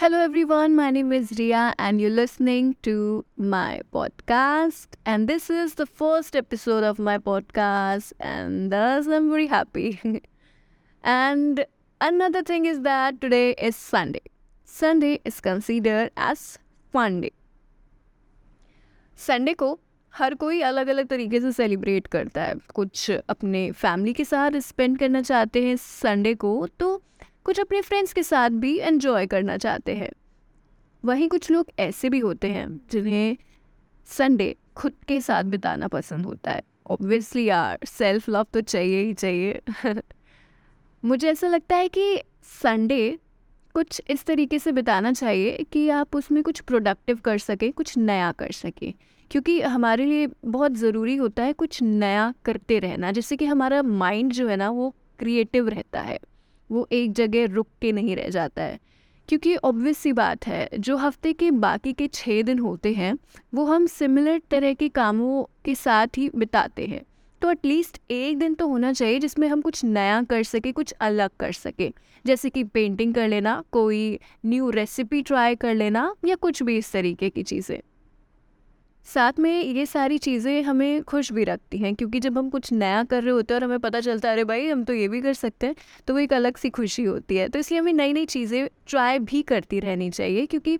Hello, everyone. My name is Ria, and you're listening to my podcast. And this is the first episode of my podcast, and thus I'm very happy. and another thing is that today is Sunday. Sunday is considered as fun day. Sunday को हर कोई अलग अलग तरीके से celebrate करता है कुछ अपने फैमिली के साथ स्पेंड करना चाहते हैं संडे को तो कुछ अपने फ्रेंड्स के साथ भी एंजॉय करना चाहते हैं। वहीं कुछ लोग ऐसे भी होते हैं, जिन्हें संडे खुद के साथ बिताना पसंद होता है। ऑब्वियसली यार सेल्फ लव तो चाहिए ही चाहिए। मुझे ऐसा लगता है कि संडे कुछ इस तरीके से बिताना चाहिए कि आप उसमें कुछ प्रोडक्टिव कर सकें, कुछ नया कर सकें। क्योंकि हमारे लिए बहुत ज़रूरी होता है कुछ नया करते रहना, जिससे कि हमारा माइंड जो है ना, वो क्रिएटिव रहता है। वो एक जगह रुक के नहीं रह जाता है। क्योंकि ऑब्वियस सी बात है, जो हफ़्ते के बाकी के छः दिन होते हैं, वो हम सिमिलर तरह के कामों के साथ ही बिताते हैं। तो एटलीस्ट एक दिन तो होना चाहिए जिसमें हम कुछ नया कर सके, कुछ अलग कर सके। जैसे कि पेंटिंग कर लेना, कोई न्यू रेसिपी ट्राई कर लेना, या कुछ भी इस तरीके की चीज़ें। साथ में ये सारी चीज़ें हमें खुश भी रखती हैं, क्योंकि जब हम कुछ नया कर रहे होते हैं और हमें पता चलता है, अरे भाई, हम तो ये भी कर सकते हैं तो वो एक अलग सी खुशी होती है। तो इसलिए हमें नई नई चीज़ें ट्राई भी करती रहनी चाहिए, क्योंकि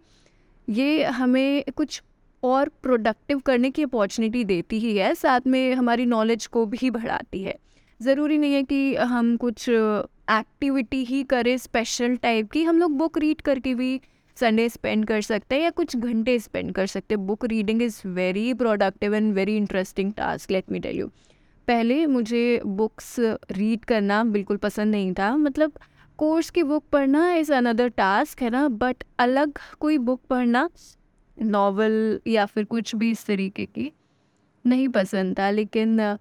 ये हमें कुछ और प्रोडक्टिव करने की अपॉर्चुनिटी देती ही है, साथ में हमारी नॉलेज को भी बढ़ाती है। ज़रूरी नहीं है कि हम कुछ एक्टिविटी ही करें स्पेशल टाइप की, हम लोग बुक रीड करके भी संडे स्पेंड कर सकते हैं या कुछ घंटे स्पेंड कर सकते हैं। Book reading is very productive and very interesting task let me tell you पहले मुझे बुक्स रीड करना बिल्कुल पसंद नहीं था। मतलब कोर्स की बुक पढ़ना इज़ अनदर टास्क है ना? बट अलग कोई बुक पढ़ना नावल या फिर कुछ भी इस तरीके की, नहीं पसंद था। लेकिन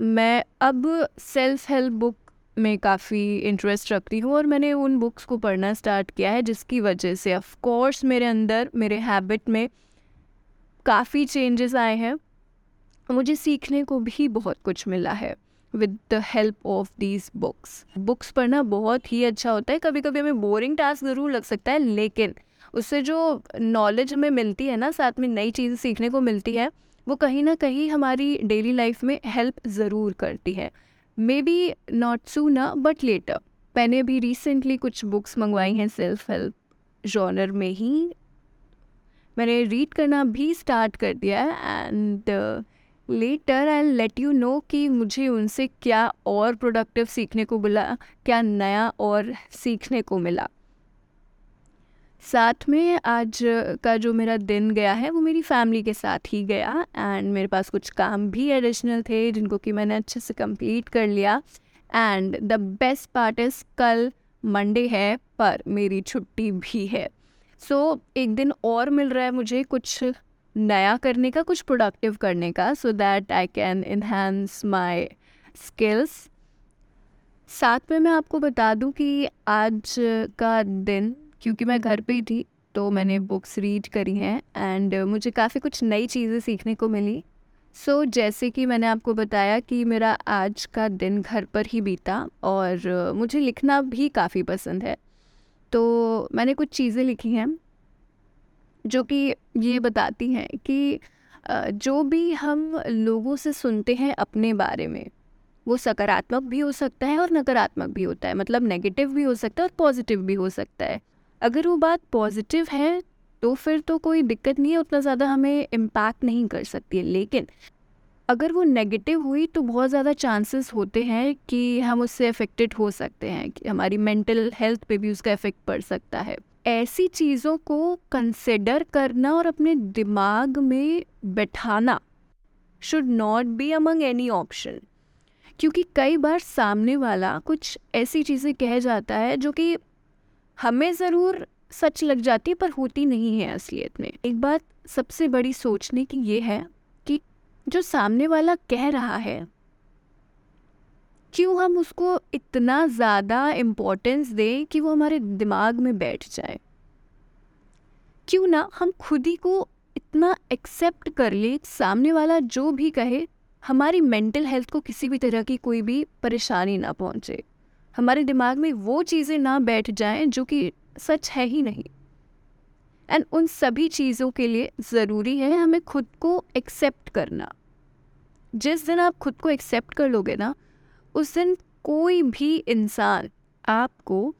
मैं अब सेल्फ हेल्प बुक में काफ़ी इंटरेस्ट रखती हूँ और मैंने उन बुक्स को पढ़ना स्टार्ट किया है जिसकी वजह से ऑफ़ कोर्स मेरे अंदर, मेरे हैबिट में काफ़ी चेंजेस आए हैं। मुझे सीखने को भी बहुत कुछ मिला है with the help of these books books पढ़ना बहुत ही अच्छा होता है। कभी कभी हमें बोरिंग टास्क ज़रूर लग सकता है, लेकिन उससे जो नॉलेज हमें मिलती है ना, साथ में नई चीज़ें सीखने को मिलती है, वो कहीं ना कहीं हमारी डेली लाइफ में हेल्प ज़रूर करती है। मे बी नॉट सू सूना बट लेटर मैंने अभी रिसेंटली कुछ बुक्स मंगवाई हैं सेल्फ हेल्प जॉनर में ही। मैंने रीड करना भी स्टार्ट कर दिया है and later I let you know कि मुझे उनसे क्या और प्रोडक्टिव सीखने को मिला, क्या नया और सीखने को मिला। साथ में आज का जो मेरा दिन गया है वो मेरी फैमिली के साथ ही गया एंड मेरे पास कुछ काम भी एडिशनल थे जिनको कि मैंने अच्छे से कंप्लीट कर लिया and the best part is कल मंडे है पर मेरी छुट्टी भी है। सो so, एक दिन और मिल रहा है मुझे कुछ नया करने का कुछ प्रोडक्टिव करने का so that I can enhance my skills साथ में मैं आपको बता दूँ कि आज का दिन क्योंकि मैं घर पे ही थी तो मैंने बुक्स रीड करी हैं एंड मुझे काफ़ी कुछ नई चीज़ें सीखने को मिली। सो so, जैसे कि मैंने आपको बताया कि मेरा आज का दिन घर पर ही बीता और मुझे लिखना भी काफ़ी पसंद है। तो मैंने कुछ चीज़ें लिखी हैं जो कि ये बताती हैं कि जो भी हम लोगों से सुनते हैं अपने बारे में वो सकारात्मक भी हो सकता है और नकारात्मक भी होता है मतलब नेगेटिव भी हो सकता है और पॉजिटिव भी हो सकता है। अगर वो बात पॉजिटिव है तो फिर तो कोई दिक्कत नहीं है, उतना ज़्यादा हमें इम्पैक्ट नहीं कर सकती है। लेकिन अगर वो नेगेटिव हुई तो बहुत ज़्यादा चांसेस होते हैं कि हम उससे अफेक्टेड हो सकते हैं, कि हमारी मेंटल हेल्थ पे भी उसका इफ़ेक्ट पड़ सकता है। ऐसी चीज़ों को कंसिडर करना और अपने दिमाग में बैठाना should not be among any option क्योंकि कई बार सामने वाला कुछ ऐसी चीज़ें कह जाता है जो कि हमें ज़रूर सच लग जाती पर होती नहीं है असलियत में। एक बात सबसे बड़ी सोचने की ये है कि जो सामने वाला कह रहा है, क्यों हम उसको इतना ज़्यादा इम्पोर्टेंस दें कि वो हमारे दिमाग में बैठ जाए? क्यों ना हम खुद ही को इतना एक्सेप्ट कर ले, सामने वाला जो भी कहे, हमारी मेंटल हेल्थ को किसी भी तरह की कोई भी परेशानी ना पहुँचे। हमारे दिमाग में वो चीज़ें ना बैठ जाएँ जो कि सच है ही नहीं। एंड उन सभी चीज़ों के लिए ज़रूरी है हमें खुद को एक्सेप्ट करना। जिस दिन आप खुद को एक्सेप्ट कर लोगे ना, उस दिन कोई भी इंसान आपको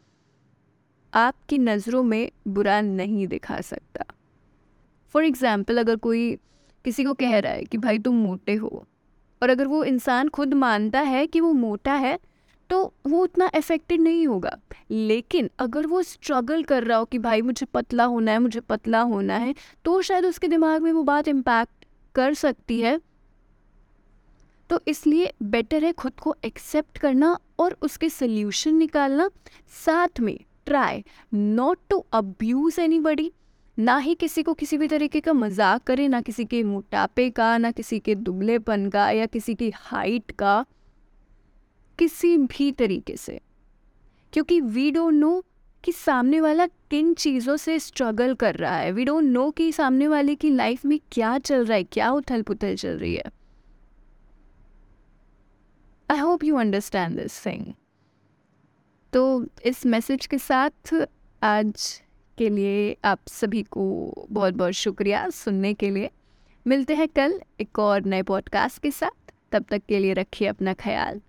आपकी नज़रों में बुरा नहीं दिखा सकता। फॉर एग्ज़ाम्पल अगर कोई किसी को कह रहा है कि भाई तुम मोटे हो, और अगर वो इंसान खुद मानता है कि वो मोटा है तो वो उतना अफेक्टेड नहीं होगा। लेकिन अगर वो स्ट्रगल कर रहा हो कि भाई मुझे पतला होना है, मुझे पतला होना है तो शायद उसके दिमाग में वो बात इम्पैक्ट कर सकती है। तो इसलिए बेटर है खुद को एक्सेप्ट करना और उसके सल्यूशन निकालना। साथ में try not to abuse anybody ना ही किसी को किसी भी तरीके का मज़ाक करें, ना किसी के मोटापे का, ना किसी के दुबलेपन का या किसी की हाइट का। किसी भी तरीके से। क्योंकि वी डोंट नो कि सामने वाला किन चीज़ों से स्ट्रगल कर रहा है। वी डोंट नो कि सामने वाले की लाइफ में क्या चल रहा है, क्या उथल पुथल चल रही है। I hope you understand this thing तो इस मैसेज के साथ आज के लिए आप सभी को बहुत बहुत शुक्रिया सुनने के लिए। मिलते हैं कल एक और नए पॉडकास्ट के साथ। तब तक के लिए रखिए अपना ख्याल।